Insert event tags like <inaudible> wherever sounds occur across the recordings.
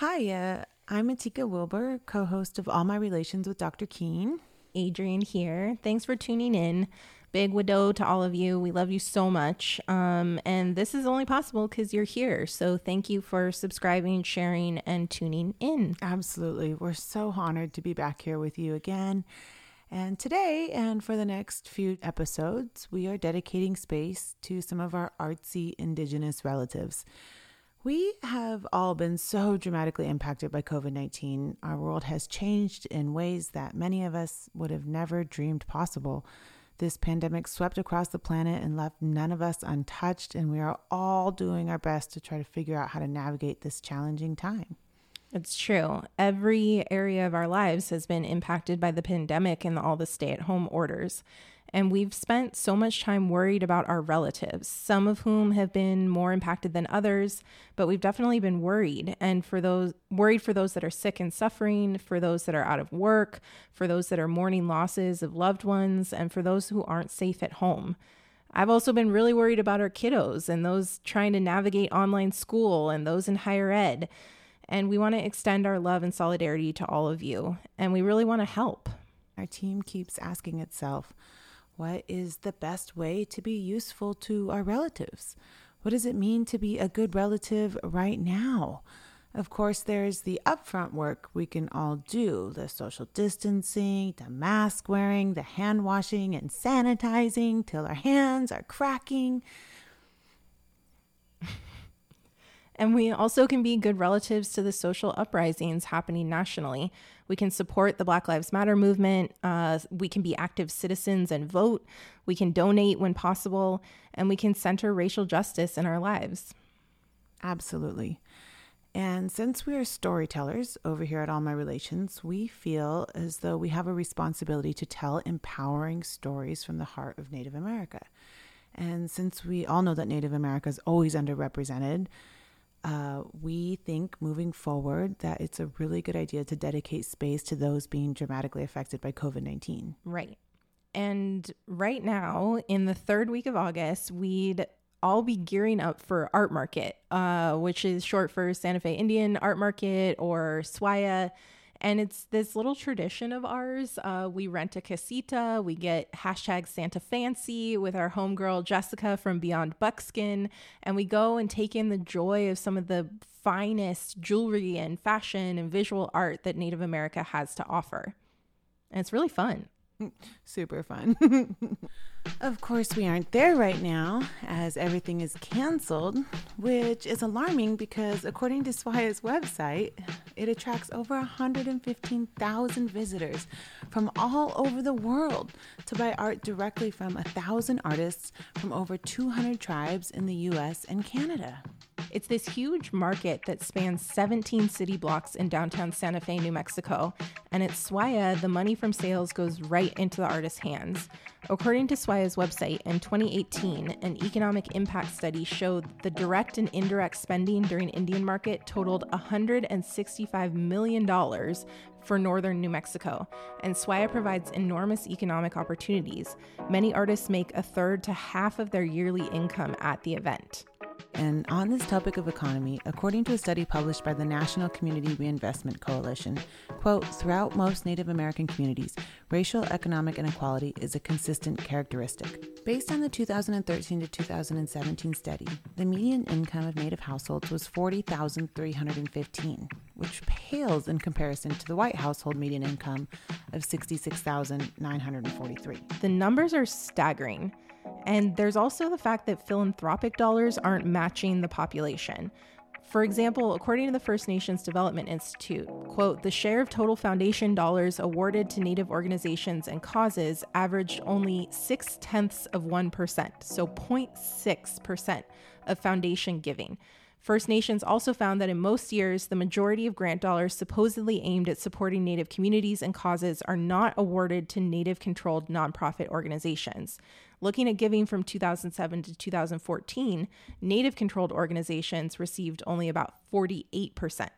Hi, uh, I'm Matika Wilbur, co host of All My Relations with Dr. Keene. Adrienne here. Thanks for tuning in. Big widow to all of you. We love you so much. Um, and this is only possible because you're here. So thank you for subscribing, sharing, and tuning in. Absolutely. We're so honored to be back here with you again. And today, and for the next few episodes, we are dedicating space to some of our artsy Indigenous relatives. We have all been so dramatically impacted by COVID 19. Our world has changed in ways that many of us would have never dreamed possible. This pandemic swept across the planet and left none of us untouched, and we are all doing our best to try to figure out how to navigate this challenging time. It's true. Every area of our lives has been impacted by the pandemic and all the stay at home orders. And we've spent so much time worried about our relatives, some of whom have been more impacted than others, but we've definitely been worried. And for those worried for those that are sick and suffering, for those that are out of work, for those that are mourning losses of loved ones, and for those who aren't safe at home. I've also been really worried about our kiddos and those trying to navigate online school and those in higher ed. And we want to extend our love and solidarity to all of you. And we really want to help. Our team keeps asking itself, what is the best way to be useful to our relatives? What does it mean to be a good relative right now? Of course, there's the upfront work we can all do the social distancing, the mask wearing, the hand washing and sanitizing till our hands are cracking. And we also can be good relatives to the social uprisings happening nationally. We can support the Black Lives Matter movement. Uh, we can be active citizens and vote. We can donate when possible. And we can center racial justice in our lives. Absolutely. And since we are storytellers over here at All My Relations, we feel as though we have a responsibility to tell empowering stories from the heart of Native America. And since we all know that Native America is always underrepresented, uh, we think moving forward that it's a really good idea to dedicate space to those being dramatically affected by COVID 19. Right. And right now, in the third week of August, we'd all be gearing up for Art Market, uh, which is short for Santa Fe Indian Art Market or SWAIA. And it's this little tradition of ours. Uh, we rent a casita. We get hashtag Santa Fancy with our homegirl Jessica from Beyond Buckskin. And we go and take in the joy of some of the finest jewelry and fashion and visual art that Native America has to offer. And it's really fun. <laughs> Super fun. <laughs> of course, we aren't there right now as everything is canceled, which is alarming because according to SWAIA's website, it attracts over 115,000 visitors from all over the world to buy art directly from a thousand artists from over 200 tribes in the US and Canada. It's this huge market that spans 17 city blocks in downtown Santa Fe, New Mexico. And at SWAIA, the money from sales goes right into the artist's hands. According to SWAIA's website, in 2018, an economic impact study showed the direct and indirect spending during Indian market totaled $165 million for northern New Mexico, and SWAIA provides enormous economic opportunities. Many artists make a third to half of their yearly income at the event. And on this topic of economy, according to a study published by the National Community Reinvestment Coalition, quote, throughout most Native American communities, racial economic inequality is a consistent characteristic. Based on the 2013 to 2017 study, the median income of Native households was 40,315, which pales in comparison to the white household median income of 66,943. The numbers are staggering. And there's also the fact that philanthropic dollars aren't matching the population. For example, according to the First Nations Development Institute, quote, the share of total foundation dollars awarded to Native organizations and causes averaged only six tenths of 1%, so 0.6% of foundation giving. First Nations also found that in most years, the majority of grant dollars supposedly aimed at supporting Native communities and causes are not awarded to Native controlled nonprofit organizations. Looking at giving from 2007 to 2014, Native controlled organizations received only about 48%.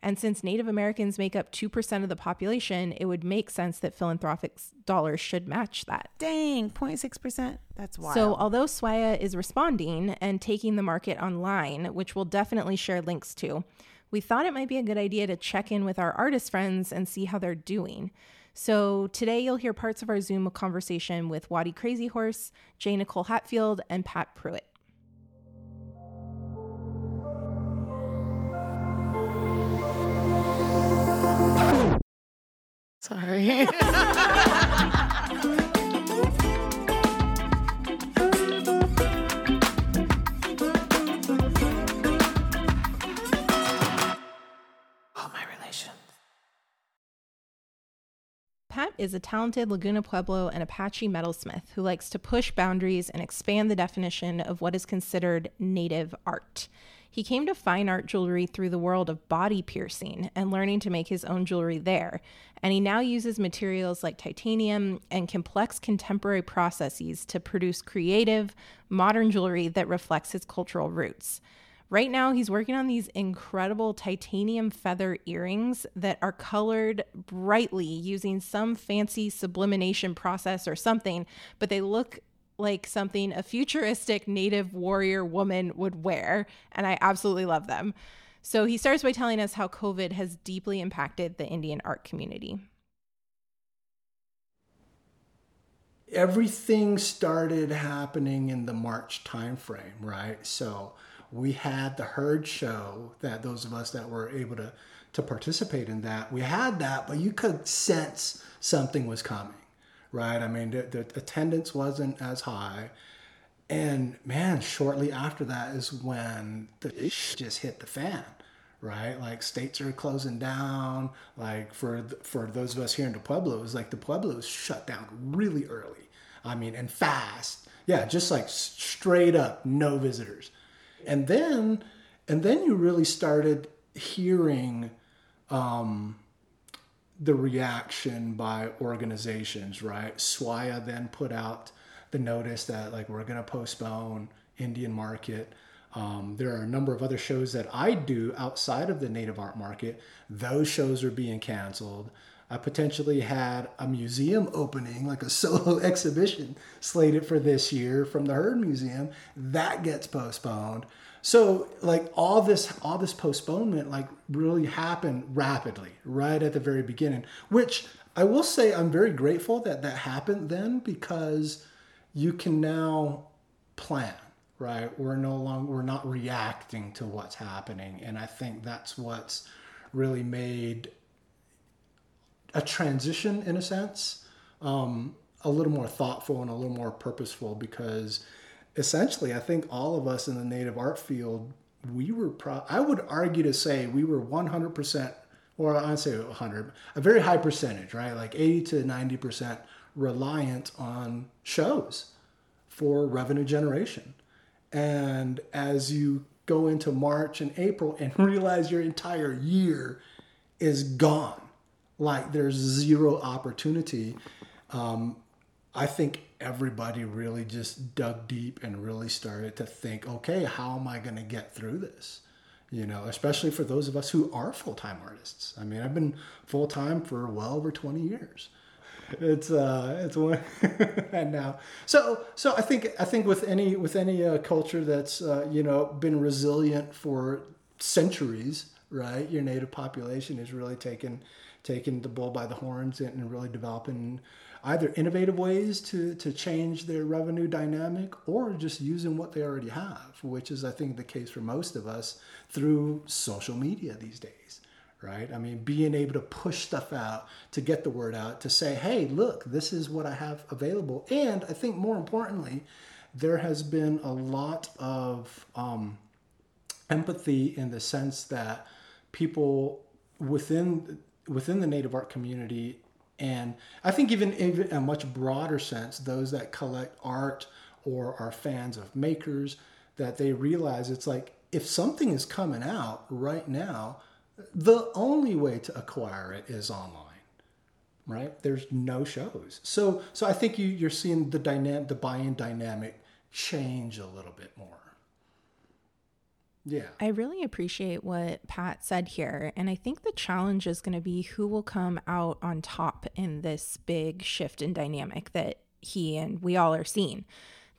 And since Native Americans make up 2% of the population, it would make sense that philanthropic dollars should match that. Dang, 0.6%? That's wild. So, although SWAIA is responding and taking the market online, which we'll definitely share links to, we thought it might be a good idea to check in with our artist friends and see how they're doing. So today you'll hear parts of our Zoom conversation with Waddy Crazy Horse, J. Nicole Hatfield, and Pat Pruitt. Sorry. <laughs> Pat is a talented Laguna Pueblo and Apache metalsmith who likes to push boundaries and expand the definition of what is considered native art. He came to fine art jewelry through the world of body piercing and learning to make his own jewelry there. And he now uses materials like titanium and complex contemporary processes to produce creative, modern jewelry that reflects his cultural roots. Right now, he's working on these incredible titanium feather earrings that are colored brightly using some fancy sublimination process or something, but they look like something a futuristic native warrior woman would wear. And I absolutely love them. So he starts by telling us how COVID has deeply impacted the Indian art community. Everything started happening in the March timeframe, right? So we had the Heard show that those of us that were able to to participate in that we had that but you could sense something was coming right? I mean the, the attendance wasn't as high. And man shortly after that is when the just hit the fan right? Like states are closing down. Like for for those of us here in the pueblo was like the pueblo was shut down really early. I mean and fast. Yeah just like straight up no visitors and then and then you really started hearing um, the reaction by organizations, right? SWAIA then put out the notice that like we're going to postpone Indian Market. Um, there are a number of other shows that I do outside of the native art market. Those shows are being canceled. I potentially had a museum opening, like a <laughs> solo exhibition slated for this year from the Heard Museum. That gets postponed. So like all this all this postponement like really happened rapidly right at the very beginning, which I will say I'm very grateful that that happened then because you can now plan right we're no longer we're not reacting to what's happening and i think that's what's really made a transition in a sense, um, a little more thoughtful and a little more purposeful because essentially, I think all of us in the native art field, we were, pro- I would argue to say we were 100%, or I'd say 100, a very high percentage, right? Like 80 to 90% reliant on shows for revenue generation. And as you go into March and April and <laughs> realize your entire year is gone, like there's zero opportunity. Um, I think everybody really just dug deep and really started to think, okay, how am I going to get through this? You know, especially for those of us who are full time artists. I mean, I've been full time for well over 20 years. It's uh, it's one, <laughs> and now so so I think I think with any with any uh, culture that's uh, you know been resilient for centuries, right? Your native population is really taken taking the bull by the horns and really developing either innovative ways to, to change their revenue dynamic or just using what they already have, which is, I think, the case for most of us through social media these days, right? I mean, being able to push stuff out, to get the word out, to say, hey, look, this is what I have available. And I think more importantly, there has been a lot of um, empathy in the sense that people within within the native art community and i think even in a much broader sense those that collect art or are fans of makers that they realize it's like if something is coming out right now the only way to acquire it is online right? There's no shows. So so i think you you're seeing the dynamic the buy-in dynamic change a little bit more yeah. I really appreciate what Pat said here. And I think the challenge is going to be who will come out on top in this big shift in dynamic that he and we all are seeing.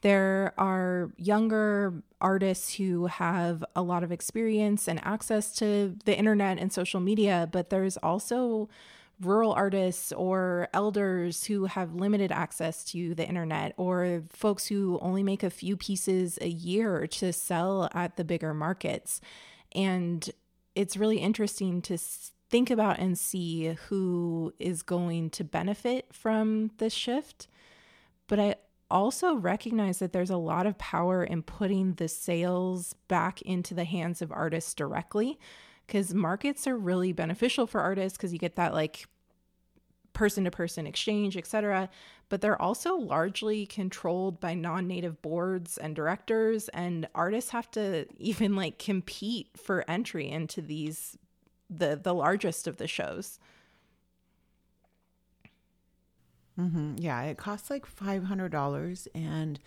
There are younger artists who have a lot of experience and access to the internet and social media, but there's also rural artists or elders who have limited access to the internet or folks who only make a few pieces a year to sell at the bigger markets. And it's really interesting to think about and see who is going to benefit from this shift. But I also recognize that there's a lot of power in putting the sales back into the hands of artists directly because markets are really beneficial for artists because you get that like person to person exchange, etc. But they're also largely controlled by non native boards and directors, and artists have to <laughs> even like compete for entry into these the the largest of the shows. Mm-hmm. Yeah, it costs like five hundred dollars, and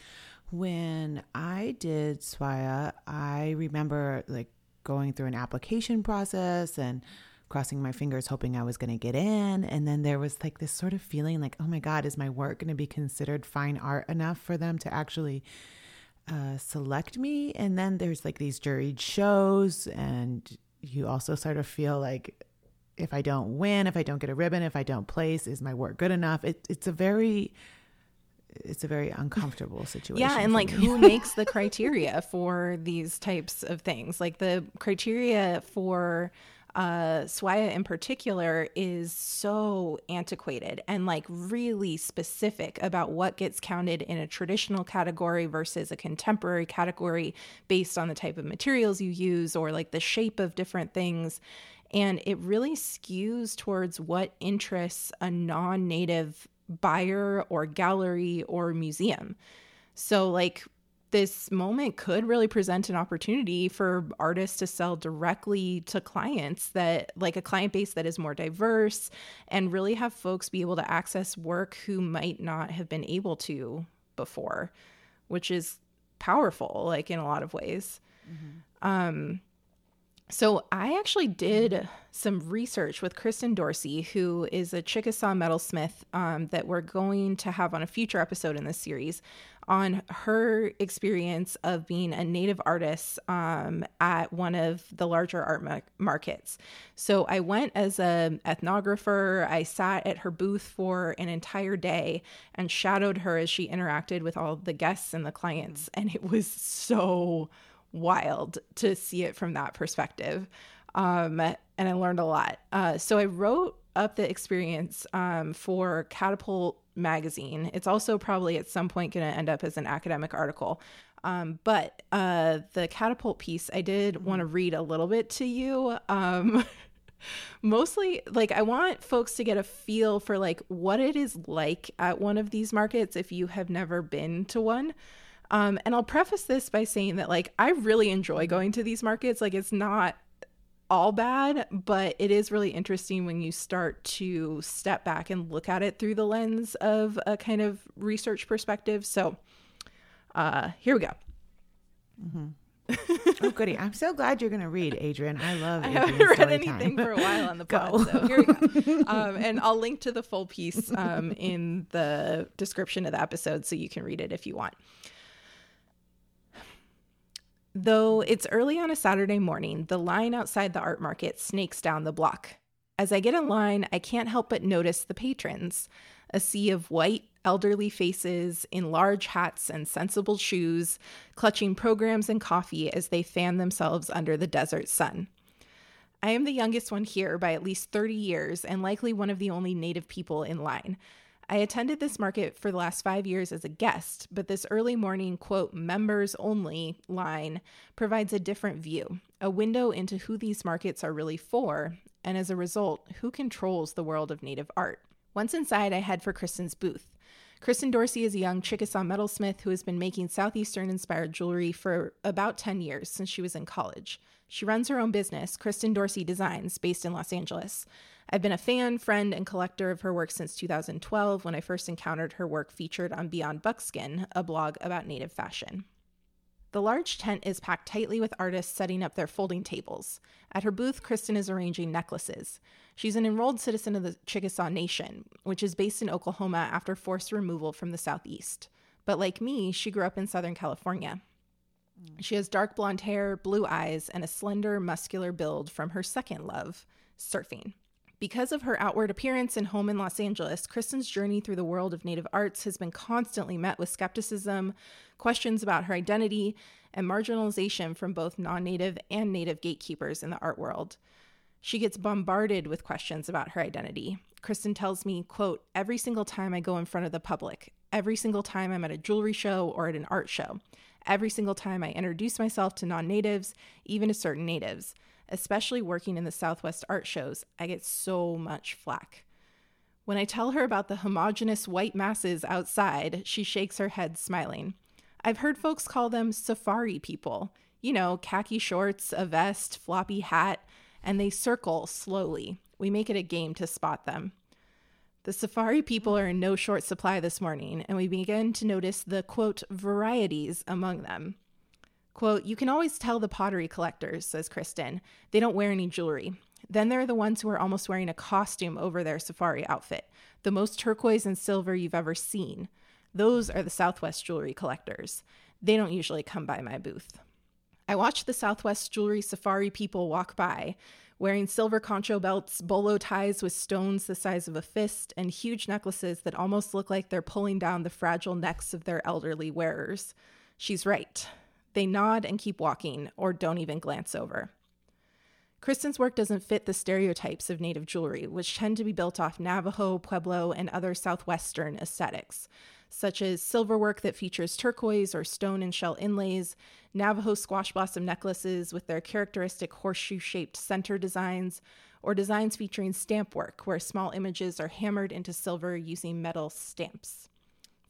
when I did SWAIA, I remember like going through an application process and crossing my fingers, hoping I was going to get in. And then there was like this sort of feeling like, oh my God, is my work going to be considered fine art enough for them to actually uh, select me? And then there's like these juried shows, and you also sort of feel like if I don't win, if I don't get a ribbon, if I don't place, is my work good enough? It, it's a very it's a very uncomfortable situation. Yeah, and like who <laughs> makes the criteria for these types of things? Like the criteria for uh, SWAIA in particular is so antiquated and like really specific about what gets counted in a traditional category versus a contemporary category based on the type of materials you use or like the shape of different things. And it really skews towards what interests a non native buyer or gallery or museum. So, like, this moment could really present an opportunity for artists to sell directly to clients that like a client base that is more diverse and really have folks be able to access work who might not have been able to before which is powerful like in a lot of ways mm-hmm. um so I actually did some research with Kristen Dorsey, who is a Chickasaw metalsmith um, that we're going to have on a future episode in this series, on her experience of being a native artist um, at one of the larger art ma- markets. So I went as an ethnographer. I sat at her booth for an entire day and shadowed her as she interacted with all the guests and the clients, and it was so wild to see it from that perspective. Um, and I learned a lot. Uh, so I wrote up the experience um, for Catapult magazine. It's also probably at some point going to end up as an academic article. Um, but uh, the Catapult piece, I did want to read a little bit to you. Um, <laughs> mostly like i want folks to get a feel for like what it is like at one of these markets if you have never been to one um, and I'll preface this by saying that like I really enjoy going to these markets. Like it's not all bad, but it is really interesting when you start to step back and look at it through the lens of a kind of research perspective. So uh, here we go. Mm-hmm. oh, goody. I'm so glad you're going to read, Adrienne. I love <laughs> I haven't read anything time. for a while on the <laughs> pod, so here we go. Um, and I'll link to the full piece um, in the description of the episode so you can read it if you want. Though it's early on a Saturday morning, the line outside the art market snakes down the block. As I get in line, I can't help but notice the patrons a sea of white, elderly faces in large hats and sensible shoes, clutching programs and coffee as they fan themselves under the desert sun. I am the youngest one here by at least 30 years and likely one of the only native people in line. I attended this market for the last five years as a guest, but this early morning, quote, members only line provides a different view, a window into who these markets are really for, and as a result, who controls the world of native art. Once inside, I head for Kristen's booth. Kristen Dorsey is a young Chickasaw metalsmith who has been making Southeastern inspired jewelry for about 10 years since she was in college. She runs her own business, Kristen Dorsey Designs, based in Los Angeles. I've been a fan, friend, and collector of her work since 2012 when I first encountered her work featured on Beyond Buckskin, a blog about native fashion. The large tent is packed tightly with artists setting up their folding tables. At her booth, Kristen is arranging necklaces. She's an enrolled citizen of the Chickasaw Nation, which is based in Oklahoma after forced removal from the Southeast. But like me, she grew up in Southern California. She has dark blonde hair, blue eyes, and a slender, muscular build from her second love, surfing. Because of her outward appearance and home in Los Angeles, Kristen's journey through the world of Native arts has been constantly met with skepticism, questions about her identity, and marginalization from both non Native and Native gatekeepers in the art world. She gets bombarded with questions about her identity. Kristen tells me, quote, every single time I go in front of the public, every single time I'm at a jewelry show or at an art show, every single time I introduce myself to non natives, even to certain natives, especially working in the Southwest art shows, I get so much flack. When I tell her about the homogenous white masses outside, she shakes her head, smiling. I've heard folks call them safari people. You know, khaki shorts, a vest, floppy hat, and they circle slowly. We make it a game to spot them. The safari people are in no short supply this morning, and we begin to notice the quote, varieties among them. Quote, you can always tell the pottery collectors, says Kristen. They don't wear any jewelry. Then there are the ones who are almost wearing a costume over their safari outfit, the most turquoise and silver you've ever seen. Those are the Southwest jewelry collectors. They don't usually come by my booth. I watch the Southwest jewelry safari people walk by, wearing silver concho belts, bolo ties with stones the size of a fist, and huge necklaces that almost look like they're pulling down the fragile necks of their elderly wearers. She's right. They nod and keep walking, or don't even glance over. Kristen's work doesn't fit the stereotypes of Native jewelry, which tend to be built off Navajo, Pueblo, and other Southwestern aesthetics such as silver work that features turquoise or stone and shell inlays, Navajo squash blossom necklaces with their characteristic horseshoe shaped center designs, or designs featuring stamp work where small images are hammered into silver using metal stamps.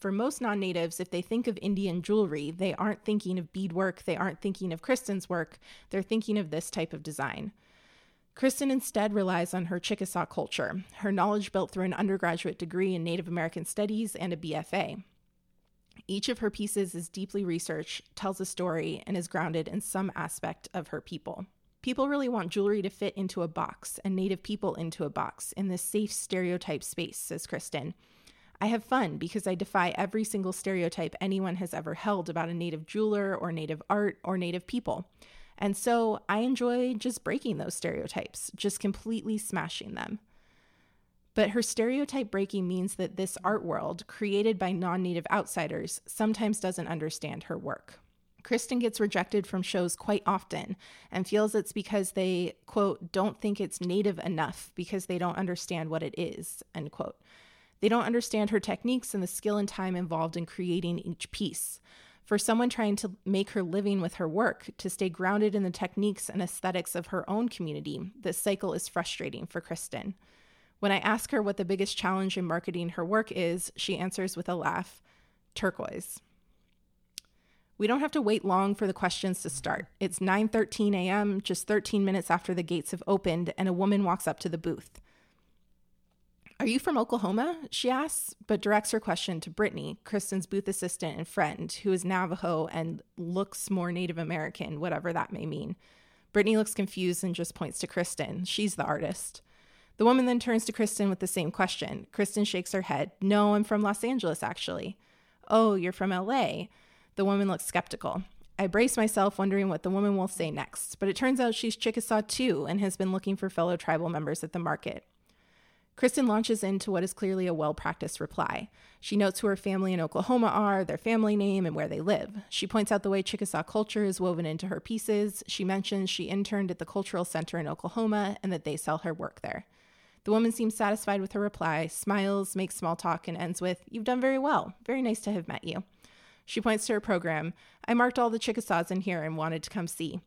For most non natives, if they think of Indian jewelry, they aren't thinking of beadwork, they aren't thinking of Kristen's work, they're thinking of this type of design. Kristen instead relies on her Chickasaw culture, her knowledge built through an undergraduate degree in Native American Studies and a BFA. Each of her pieces is deeply researched, tells a story, and is grounded in some aspect of her people. People really want jewelry to fit into a box and Native people into a box in this safe stereotype space, says Kristen. I have fun because I defy every single stereotype anyone has ever held about a Native jeweler or Native art or Native people. And so I enjoy just breaking those stereotypes, just completely smashing them. But her stereotype breaking means that this art world, created by non native outsiders, sometimes doesn't understand her work. Kristen gets rejected from shows quite often and feels it's because they, quote, don't think it's native enough because they don't understand what it is, end quote. They don't understand her techniques and the skill and time involved in creating each piece. For someone trying to make her living with her work, to stay grounded in the techniques and aesthetics of her own community, this cycle is frustrating for Kristen. When I ask her what the biggest challenge in marketing her work is, she answers with a laugh turquoise. We don't have to wait long for the questions to start. It's 9:13 a.m., just 13 minutes after the gates have opened, and a woman walks up to the booth. Are you from Oklahoma? She asks, but directs her question to Brittany, Kristen's booth assistant and friend, who is Navajo and looks more Native American, whatever that may mean. Brittany looks confused and just points to Kristen. She's the artist. The woman then turns to Kristen with the same question. Kristen shakes her head. No, I'm from Los Angeles, actually. Oh, you're from LA. The woman looks skeptical. I brace myself, wondering what the woman will say next, but it turns out she's Chickasaw too and has been looking for fellow tribal members at the market. Kristen launches into what is clearly a well practiced reply. She notes who her family in Oklahoma are, their family name, and where they live. She points out the way Chickasaw culture is woven into her pieces. She mentions she interned at the Cultural Center in Oklahoma and that they sell her work there. The woman seems satisfied with her reply, smiles, makes small talk, and ends with, You've done very well. Very nice to have met you. She points to her program. I marked all the Chickasaws in here and wanted to come see.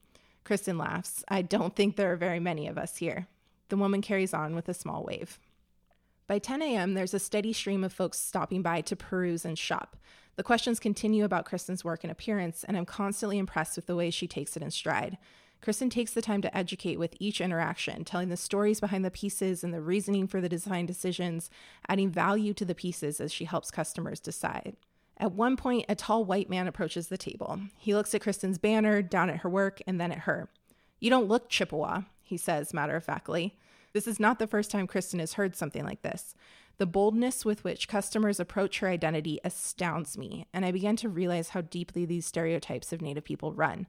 Kristen laughs. I don't think there are very many of us here. The woman carries on with a small wave. By 10 a.m., there's a steady stream of folks stopping by to peruse and shop. The questions continue about Kristen's work and appearance, and I'm constantly impressed with the way she takes it in stride. Kristen takes the time to educate with each interaction, telling the stories behind the pieces and the reasoning for the design decisions, adding value to the pieces as she helps customers decide. At one point, a tall white man approaches the table. He looks at Kristen's banner, down at her work, and then at her. You don't look Chippewa, he says matter of factly. This is not the first time Kristen has heard something like this. The boldness with which customers approach her identity astounds me, and I began to realize how deeply these stereotypes of Native people run.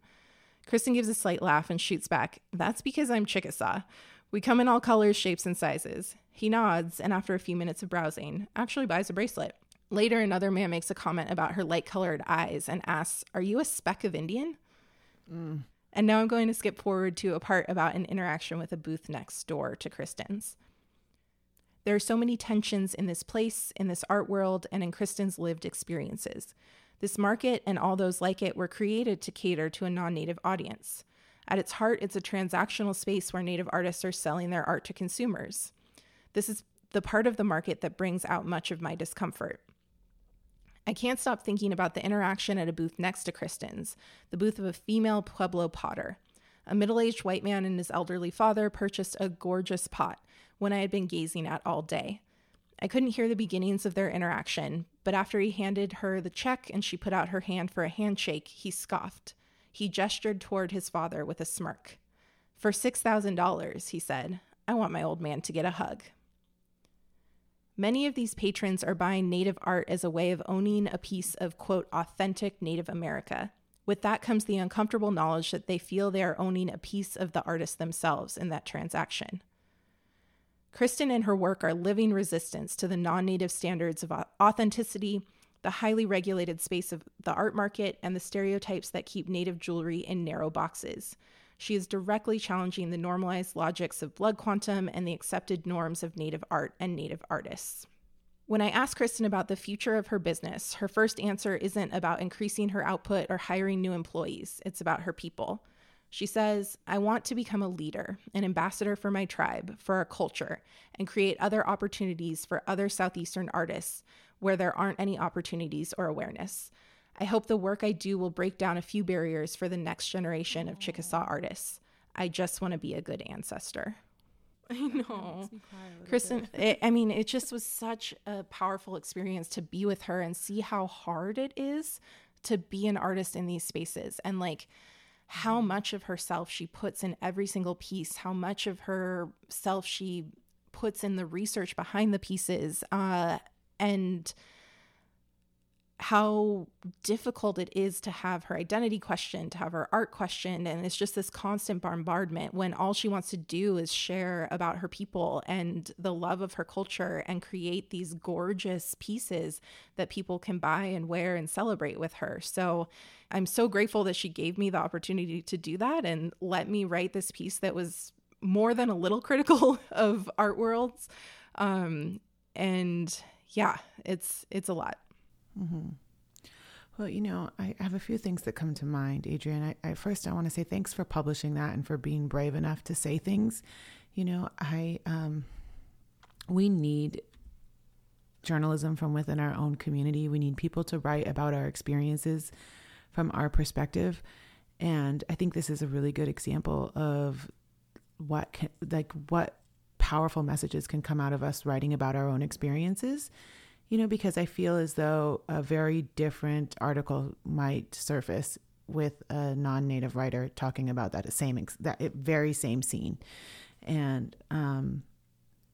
Kristen gives a slight laugh and shoots back, That's because I'm Chickasaw. We come in all colors, shapes, and sizes. He nods, and after a few minutes of browsing, actually buys a bracelet. Later, another man makes a comment about her light colored eyes and asks, Are you a speck of Indian? Mm. And now I'm going to skip forward to a part about an interaction with a booth next door to Kristen's. There are so many tensions in this place, in this art world, and in Kristen's lived experiences. This market and all those like it were created to cater to a non native audience. At its heart, it's a transactional space where native artists are selling their art to consumers. This is the part of the market that brings out much of my discomfort. I can't stop thinking about the interaction at a booth next to Kristen's, the booth of a female Pueblo potter. A middle aged white man and his elderly father purchased a gorgeous pot, one I had been gazing at all day. I couldn't hear the beginnings of their interaction, but after he handed her the check and she put out her hand for a handshake, he scoffed. He gestured toward his father with a smirk. For $6,000, he said, I want my old man to get a hug. Many of these patrons are buying Native art as a way of owning a piece of, quote, authentic Native America. With that comes the uncomfortable knowledge that they feel they are owning a piece of the artist themselves in that transaction. Kristen and her work are living resistance to the non native standards of authenticity, the highly regulated space of the art market, and the stereotypes that keep native jewelry in narrow boxes. She is directly challenging the normalized logics of blood quantum and the accepted norms of native art and native artists. When I asked Kristen about the future of her business, her first answer isn't about increasing her output or hiring new employees, it's about her people. She says, I want to become a leader, an ambassador for my tribe, for our culture, and create other opportunities for other Southeastern artists where there aren't any opportunities or awareness. I hope the work I do will break down a few barriers for the next generation of Chickasaw artists. I just want to be a good ancestor. <laughs> I know. Kristen, it, I mean, it just was such a powerful experience to be with her and see how hard it is to be an artist in these spaces and like how much of herself she puts in every single piece, how much of herself she puts in the research behind the pieces. Uh, and how difficult it is to have her identity questioned, to have her art questioned. And it's just this constant bombardment when all she wants to do is share about her people and the love of her culture and create these gorgeous pieces that people can buy and wear and celebrate with her. So I'm so grateful that she gave me the opportunity to do that and let me write this piece that was more than a little <laughs> critical of art worlds. Um, and yeah, it's it's a lot. Mm-hmm. Well, you know, I have a few things that come to mind, Adrienne. I, I first I want to say thanks for publishing that and for being brave enough to say things. You know, I um, we need journalism from within our own community. We need people to write about our experiences from our perspective, and I think this is a really good example of what can, like what powerful messages can come out of us writing about our own experiences you know, because I feel as though a very different article might surface with a non-native writer talking about that same that very same scene, and um,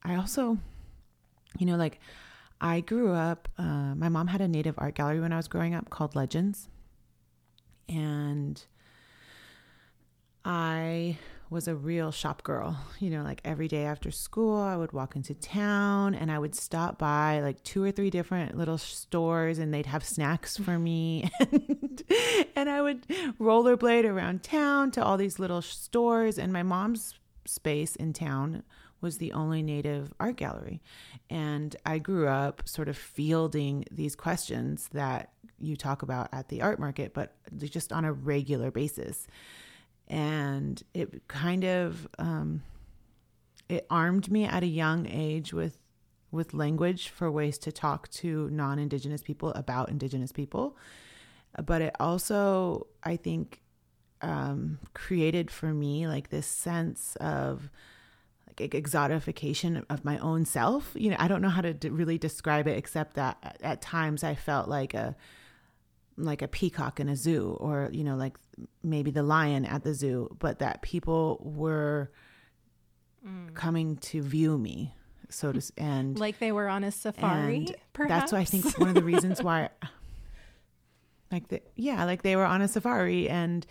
I also, you know, like I grew up. Uh, my mom had a native art gallery when I was growing up called Legends, and I was a real shop girl. You know, like every day after school, I would walk into town and I would stop by like two or three different little stores and they'd have snacks for me. <laughs> and, and I would rollerblade around town to all these little stores. And my mom's space in town was the only native art gallery. And I grew up sort of fielding these questions that you talk about at the art market, but just on a regular basis and it kind of um, it armed me at a young age with with language for ways to talk to non-indigenous people about indigenous people. But it also i think um, created for me like this sense of like exotification of my own self. You know i don't know how to d- really describe it except that at times i felt like a like a peacock in a zoo or you know like maybe the lion at the zoo but that people were mm. coming to view me so to and Like they were on a safari, that's why I think one of the reasons <laughs> why, like the yeah, like they were on a safari, and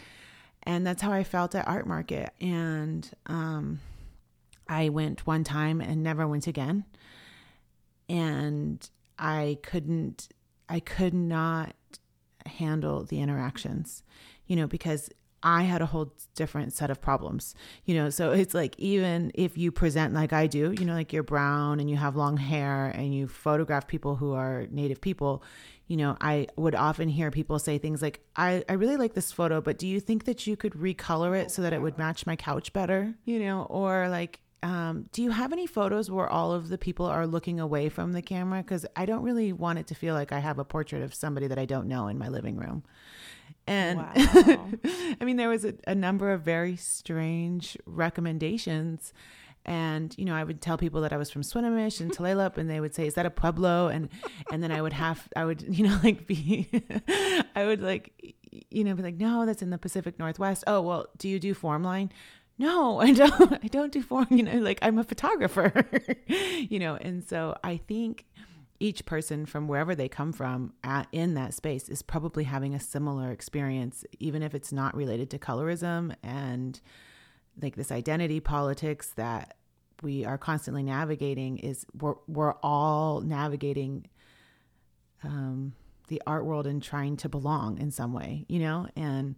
and that's how I felt at art market, and um, I went one time and never went again, and I couldn't, I could not handle the interactions, you know, because I had a whole different set of problems, you know. So it's like, even if you present like I do, you know, like you're brown and you have long hair and you photograph people who are native people, you know, I would often hear people say things like, I, I really like this photo, but do you think that you could recolor it so that it would match my couch better? You know, or like, um, do you have any photos where all of the people are looking away from the camera? Because I don't really want it to feel like I have a portrait of somebody that I don't know in my living room. And Wow. <laughs> I mean, there was a, a number of very strange recommendations. And, you know, I would tell people that I was from Swinomish and <laughs> Tulalip, and they would say, is that a Pueblo? And, and then I would have, I would, <laughs> you know, like be, I would like, you know, be like, no, that's in the Pacific Northwest. Oh, well, do you do form line? No, <laughs> I don't, I don't do form, you know, like I'm a photographer, <laughs> you know? And so I think each person from wherever they come from at, in that space is probably having a similar experience, even if it's not related to colorism and like this identity politics that we are constantly navigating is we're, we're all navigating um, the art world and trying to belong in some way, you know? And,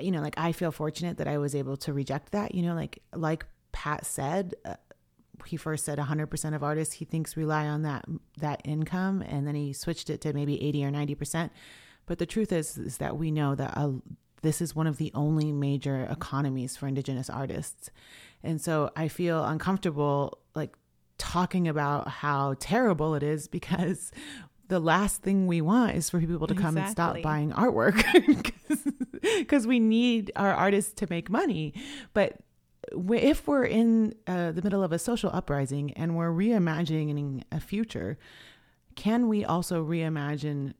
you know, like I feel fortunate that I was able to reject that, you know, like, like Pat said, uh, he first said 100% of artists he thinks rely on that that income and then he switched it to maybe 80 or 90% but the truth is is that we know that uh, this is one of the only major economies for indigenous artists. And so i feel uncomfortable like talking about how terrible it is <laughs> because the last thing we want is for people to come and stop buying artwork <laughs> because we need our artists to make money. But if we're in uh, the middle of a social uprising and we're reimagining a future, can we also reimagine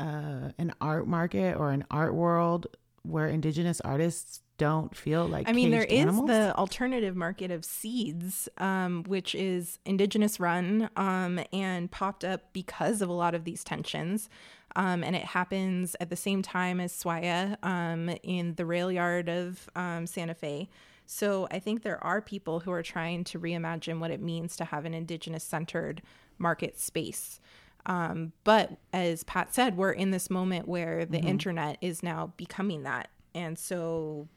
uh, an art market or an art world where indigenous artists don't feel like I mean, there is animals? the alternative market of seeds, um, which is indigenous run um, and popped up because of a lot of these tensions. Um, and it happens at the same time as SWAIA um, in the rail yard of um, Santa Fe. So I think there are people who are trying to reimagine what it means to have an indigenous centered market space. Um, but as Pat said, we're in this moment where the internet is now becoming that. And so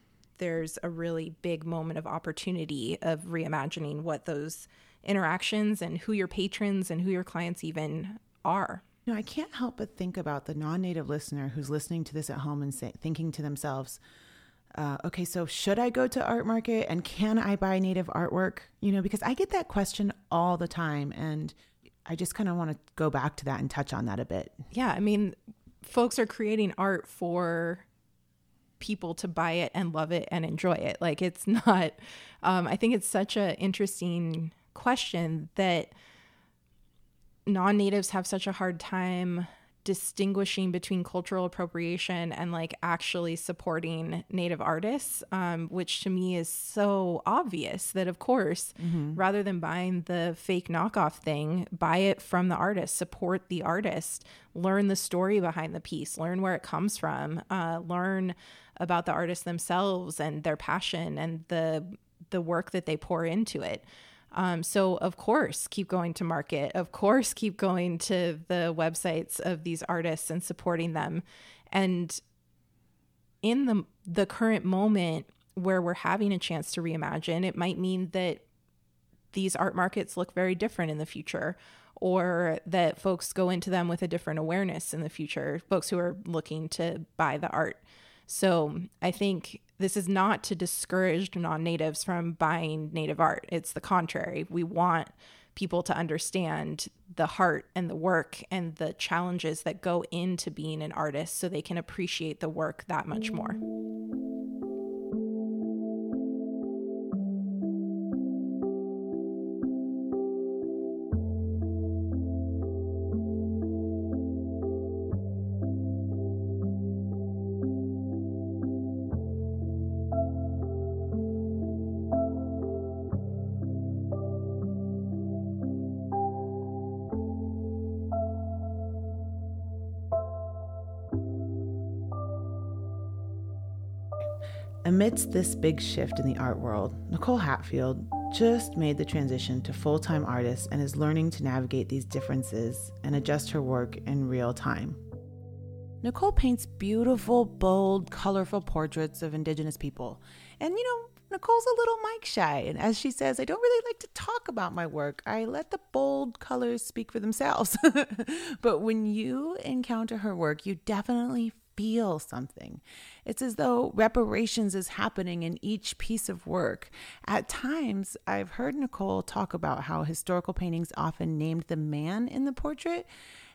there's a really big moment of opportunity of reimagining what those interactions and who your patrons and who your clients even are. No, I can't help but think about the non-native listener who's listening to this at home and say, thinking to themselves, uh, "Okay, so should I go to art market and can I buy native artwork?" You know, because I get that question all the time, and I just kind of want to go back to that and touch on that a bit. Yeah, I mean, folks are creating art for people to buy it and love it and enjoy it. Like it's <laughs> not um I think it's such an interesting question that non-natives have such a hard time distinguishing between cultural appropriation and like actually supporting native artists um, which to me is so obvious that of course rather than buying the fake knockoff thing buy it from the artist support the artist learn the story behind the piece learn where it comes from uh, learn about the artists themselves and their passion and the the work that they pour into it um, so of course, keep going to market. Of course, keep going to the websites of these artists and supporting them. And in the the current moment where we're having a chance to reimagine, it might mean that these art markets look very different in the future or that folks go into them with a different awareness in the future, folks who are looking to buy the art. So I think this is not to discourage non natives from buying native art. It's the contrary. We want people to understand the heart and the work and the challenges that go into being an artist so they can appreciate the work that much more. Amidst this big shift in the art world, Nicole Hatfield just made the transition to full time artist and is learning to navigate these differences and adjust her work in real time. Nicole paints beautiful, bold, colorful portraits of Indigenous people. And you know, Nicole's a little mic shy, and as she says, I don't really like to talk about my work. I let the bold colors speak for themselves. <laughs> but when you encounter her work, you definitely feel something. It's as though reparations is happening in each piece of work. At times, I've heard Nicole talk about how historical paintings often named the man in the portrait,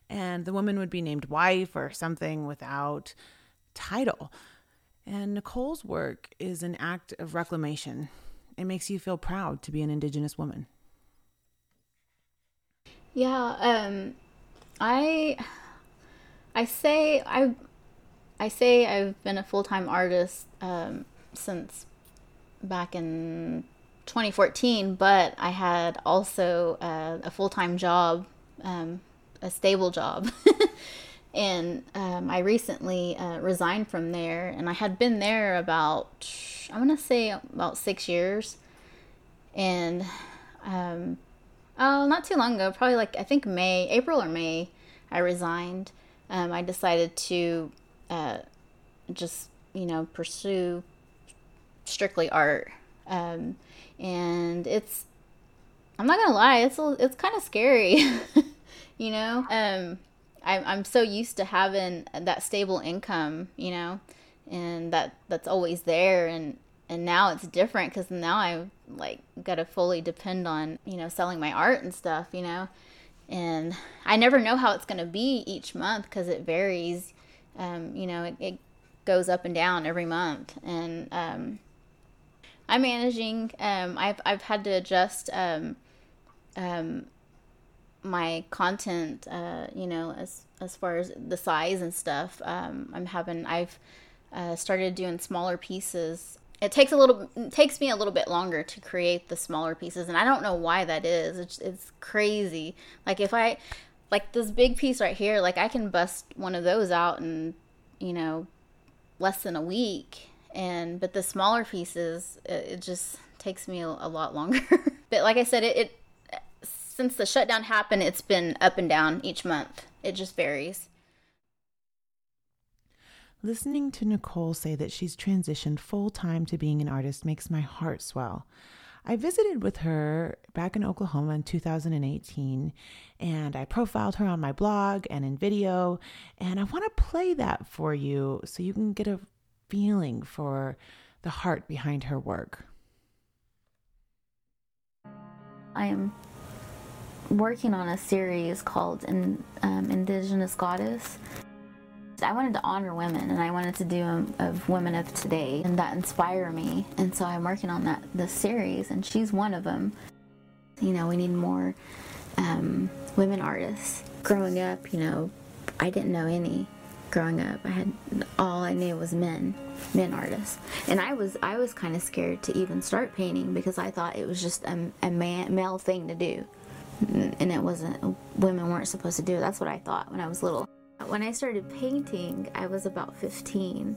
and the woman would be named wife or something without title. And Nicole's work is an act of reclamation. It makes you feel proud to be an Indigenous woman. Yeah, um, I I say I I say I've been a full time artist um, since back in 2014, but I had also uh, a full time job, um, a stable job. <laughs> and um, I recently uh, resigned from there, and I had been there about, I'm going to say about six years. And, um, oh, not too long ago, probably like I think May, April or May, I resigned. Um, I decided to uh, just you know pursue strictly art. Um, and it's i'm not gonna lie it's a, it's kind of scary <laughs> you know? Um, I, i'm so used to having that stable income you know and that that's always there. And and now it's different because now i like gotta fully depend on you know selling my art and stuff you know? And i never know how it's gonna be each month because it varies um, you know, it, it, goes up and down every month, and um, I'm managing. Um, I've I've had to adjust um, um, my content. Uh, you know, as as far as the size and stuff. Um, I'm having. I've uh, started doing smaller pieces. It takes a little. It takes me a little bit longer to create the smaller pieces, and I don't know why that is. It's it's crazy. Like if I like this big piece right here, like I can bust one of those out in, you know, less than a week. And but the smaller pieces, it, it just takes me a, a lot longer. <laughs> but like I said, it, it since the shutdown happened, it's been up and down each month. It just varies. Listening to Nicole say that she's transitioned full time to being an artist makes my heart swell. I visited with her back in Oklahoma in 2018 and I profiled her on my blog and in video. And I want to play that for you so you can get a feeling for the heart behind her work. I am working on a series called In, um, Indigenous Goddess. I wanted to honor women and I wanted to do of women of today and that inspire me. And so I'm working on that this series and she's one of them. You know, we need more um, women artists. Growing up, you know, I didn't know any. Growing up, I had all I knew was men, men artists, and I was I was kind of scared to even start painting because I thought it was just a, a man, male thing to do, and it wasn't. Women weren't supposed to do it. That's what I thought when I was little. When I started painting, I was about 15,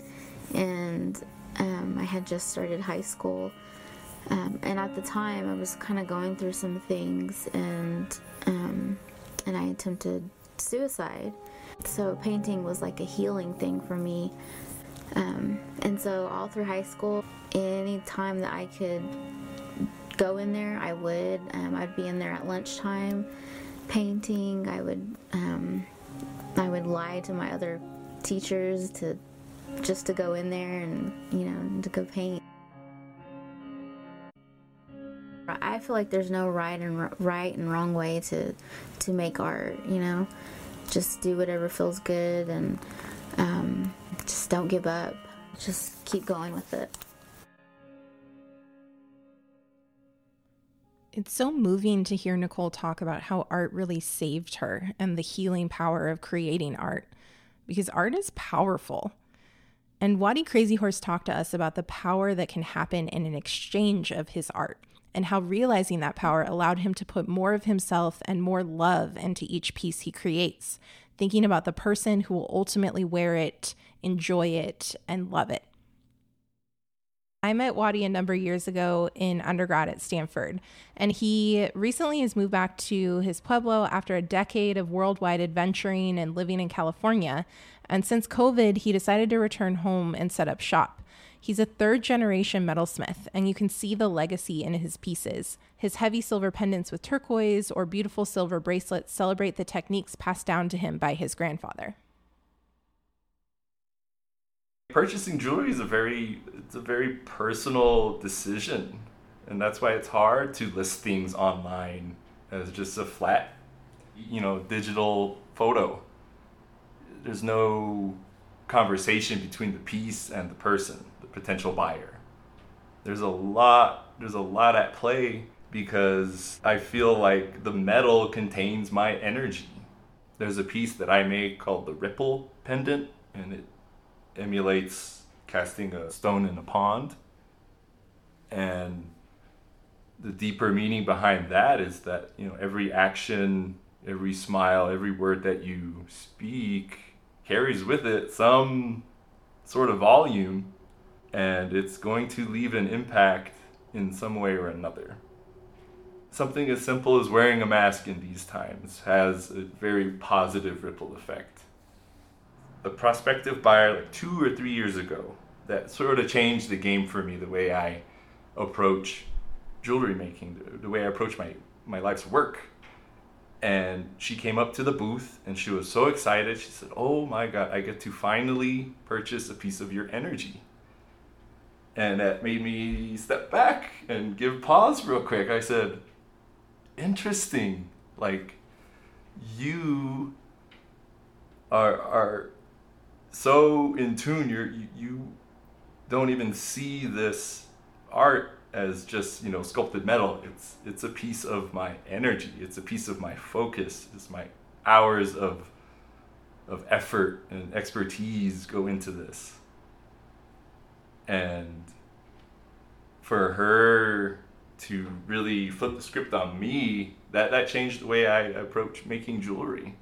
and um, I had just started high school. Um, and at the time, I was kind of going through some things, and um, and I attempted suicide. So painting was like a healing thing for me. Um, and so all through high school, any time that I could go in there, I would. Um, I'd be in there at lunchtime painting. I would um, I would lie to my other teachers to just to go in there and you know to go paint. I feel like there's no right and right and wrong way to to make art. You know, just do whatever feels good and um, just don't give up. Just keep going with it. It's so moving to hear Nicole talk about how art really saved her and the healing power of creating art because art is powerful. And Waddy Crazy Horse talked to us about the power that can happen in an exchange of his art and how realizing that power allowed him to put more of himself and more love into each piece he creates, thinking about the person who will ultimately wear it, enjoy it, and love it. I met Waddy a number of years ago in undergrad at Stanford, and he recently has moved back to his Pueblo after a decade of worldwide adventuring and living in California. And since COVID, he decided to return home and set up shop. He's a third generation metalsmith, and you can see the legacy in his pieces. His heavy silver pendants with turquoise or beautiful silver bracelets celebrate the techniques passed down to him by his grandfather. Purchasing jewelry is a very it's a very personal decision, and that's why it's hard to list things online as just a flat, you know, digital photo. There's no conversation between the piece and the person, the potential buyer. There's a lot there's a lot at play because I feel like the metal contains my energy. There's a piece that I make called the Ripple pendant and it emulates casting a stone in a pond. And the deeper meaning behind that is that, you know, every action, every smile, every word that you speak carries with it some sort of volume and it's going to leave an impact in some way or another. Something as simple as wearing a mask in these times has a very positive ripple effect a prospective buyer like two or three years ago that sort of changed the game for me the way I approach jewelry making, the, way I approach my, my life's work. And she came up to the booth and she was so excited. She said, Oh my God, I get to finally purchase a piece of your energy. And that made me step back and give pause real quick. I said, Interesting. Like, you are, are so in tune you're you, you don't even see this art as just you know sculpted metal. It's it's a piece of my energy. It's a piece of my focus. It's my hours of of effort and expertise go into this. And for her to really flip the script on me that that changed the way i approach making jewelry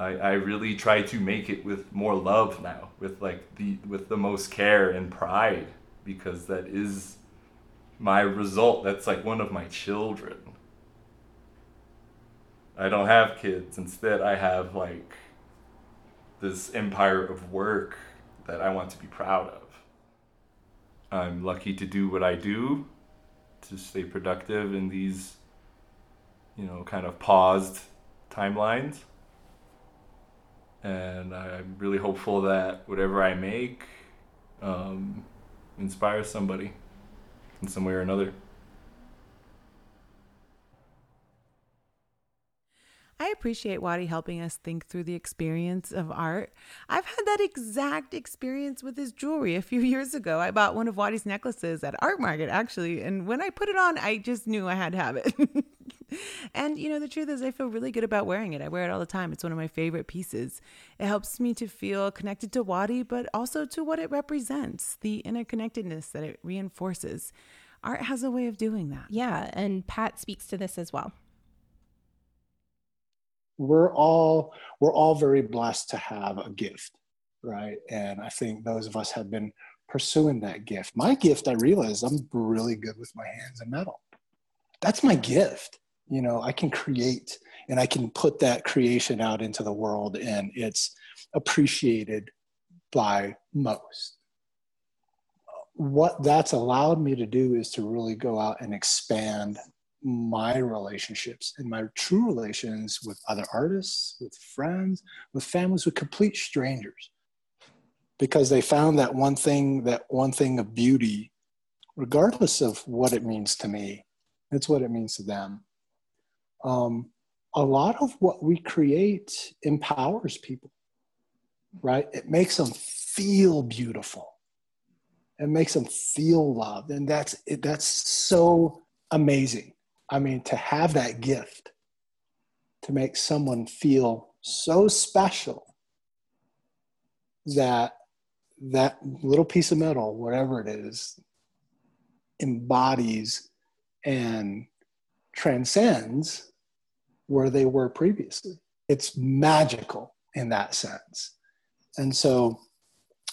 I, I really try to make it with more love now, with like the with the most care and pride, because that is my result. That's like one of my children. I don't have kids. Instead, I have like this empire of work that I want to be proud of. I'm lucky to do what I do, to stay productive in these, you know, kind of paused timelines and I'm really hopeful that whatever I make um, inspires somebody in some way or another. I appreciate Waddy helping us think through the experience of art. I've had that exact experience with his jewelry a few <laughs> years ago. I bought one of Waddy's necklaces at Art Market, actually, and when I put it on, I just knew I had to have it. <laughs> and you know, the truth is, I feel really good about wearing it. I wear it all the time. It's one of my favorite pieces. It helps me to feel connected to Waddy, but also to what it represents, the interconnectedness that it reinforces. Art has a way of doing that. Yeah, and Pat speaks to this as well we're all we're all very blessed to have a gift right and i think those of us have been pursuing that gift my gift i realize i'm really good with my hands and metal that's my gift you know i can create and i can put that creation out into the world and it's appreciated by most what that's allowed me to do is to really go out and expand my relationships and my true relations with other artists, with friends, with families, with complete strangers. Because they found that one thing, that one thing of beauty, regardless of what it means to me, it's what it means to them. Um, a lot of what we create empowers people, right? It makes them feel beautiful. It makes them feel loved. And that's, it, that's so amazing I mean, to have that gift to make someone feel so special that that little piece of metal, whatever it is, embodies and transcends where they were previously. It's magical in that sense. And so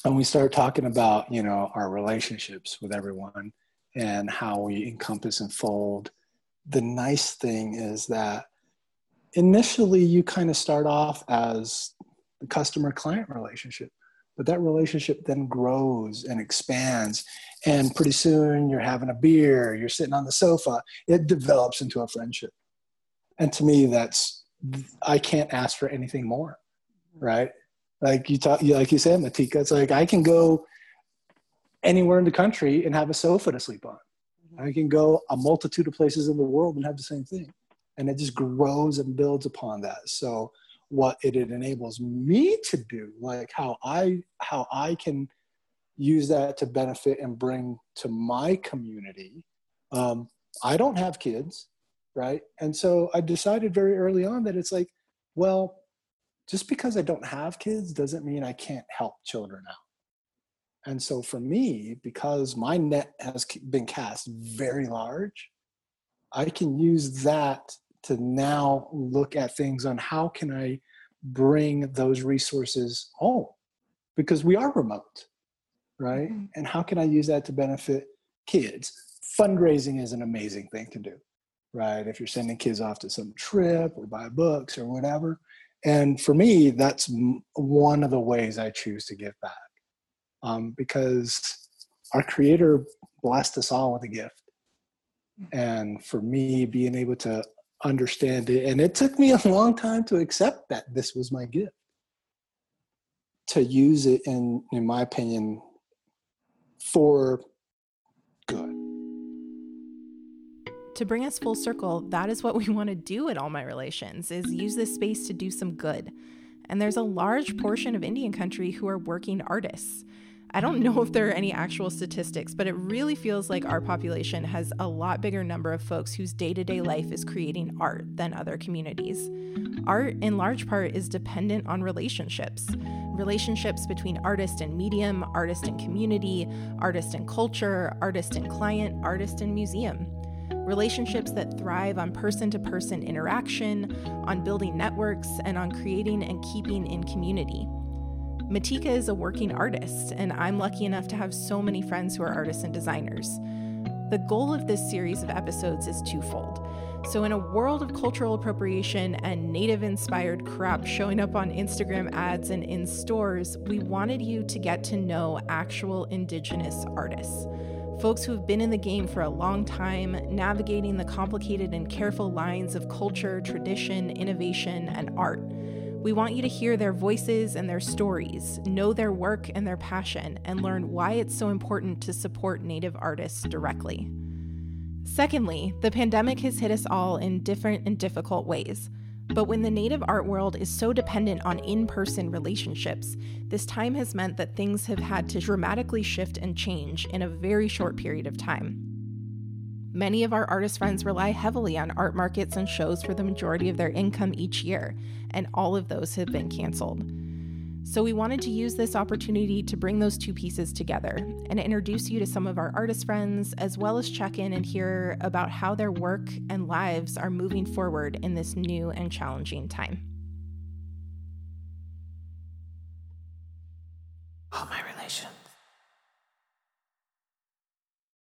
when we start talking about you know our relationships with everyone and how we encompass and fold the nice thing is that initially you kind of start off as the customer client relationship but that relationship then grows and expands. And pretty soon you're having a beer you're sitting on the sofa it develops into a friendship. And to me that's i can't ask for anything more right? Like you talk like you said matika it's like i can go anywhere in the country and have a sofa to sleep on. Mm-hmm. I can go a multitude of places in the world and have the same thing. And it just grows and builds upon that. So what it, enables me to do like how i how i can use that to benefit and bring to my community. Um, i don't have kids right? And so i decided very early on that it's like well just because i don't have kids doesn't mean i can't help children out. And so for me because my net has been cast very large i can use that to now look at things on how can I bring those resources home because we are remote, right? Mm-hmm. And how can I use that to benefit kids? Fundraising is an amazing thing to do, right? If you're sending kids off to some trip or buy books or whatever. And for me, that's one of the ways I choose to give back um, because our Creator blessed us all with a gift. Mm-hmm. And for me, being able to understand it. And it took me <laughs> a long time to accept that this was my gift. To use it in in my opinion for good. To bring us full circle, that is what we <laughs> want to do at all my relations is use this space to do some good. And there's a large portion of Indian country who are working artists. I don't know if there are any actual statistics, but it really feels like our population has a lot bigger number of folks whose day to day life is creating art than other communities. Art, in large part, is dependent on relationships relationships between artist and medium, artist and community, artist and culture, artist and client, artist and museum. Relationships that thrive on person to person interaction, on building networks, and on creating and keeping in community. Matika is a working artist, and I'm lucky enough to have so many friends who are artists and designers. The goal of this series of episodes is twofold. So, in a world of cultural appropriation and native inspired crap showing up on Instagram ads and in stores, we wanted you to get to know actual Indigenous artists. Folks who have been in the game for a long time, navigating the complicated and careful lines of culture, tradition, innovation, and art. We want you to hear their voices and their stories, know their work and their passion, and learn why it's so important to support Native artists directly. Secondly, the pandemic has hit us all in different and difficult ways. But when the Native art world is so dependent on in person relationships, this time has meant that things have had to dramatically shift and change in a very short period of time. Many of our artist friends rely heavily on art markets and shows for the majority of their income each year, and all of those have been canceled. So, we wanted to use this opportunity to bring those two pieces together and introduce you to some of our artist friends, as well as check in and hear about how their work and lives are moving forward in this new and challenging time. All my relations.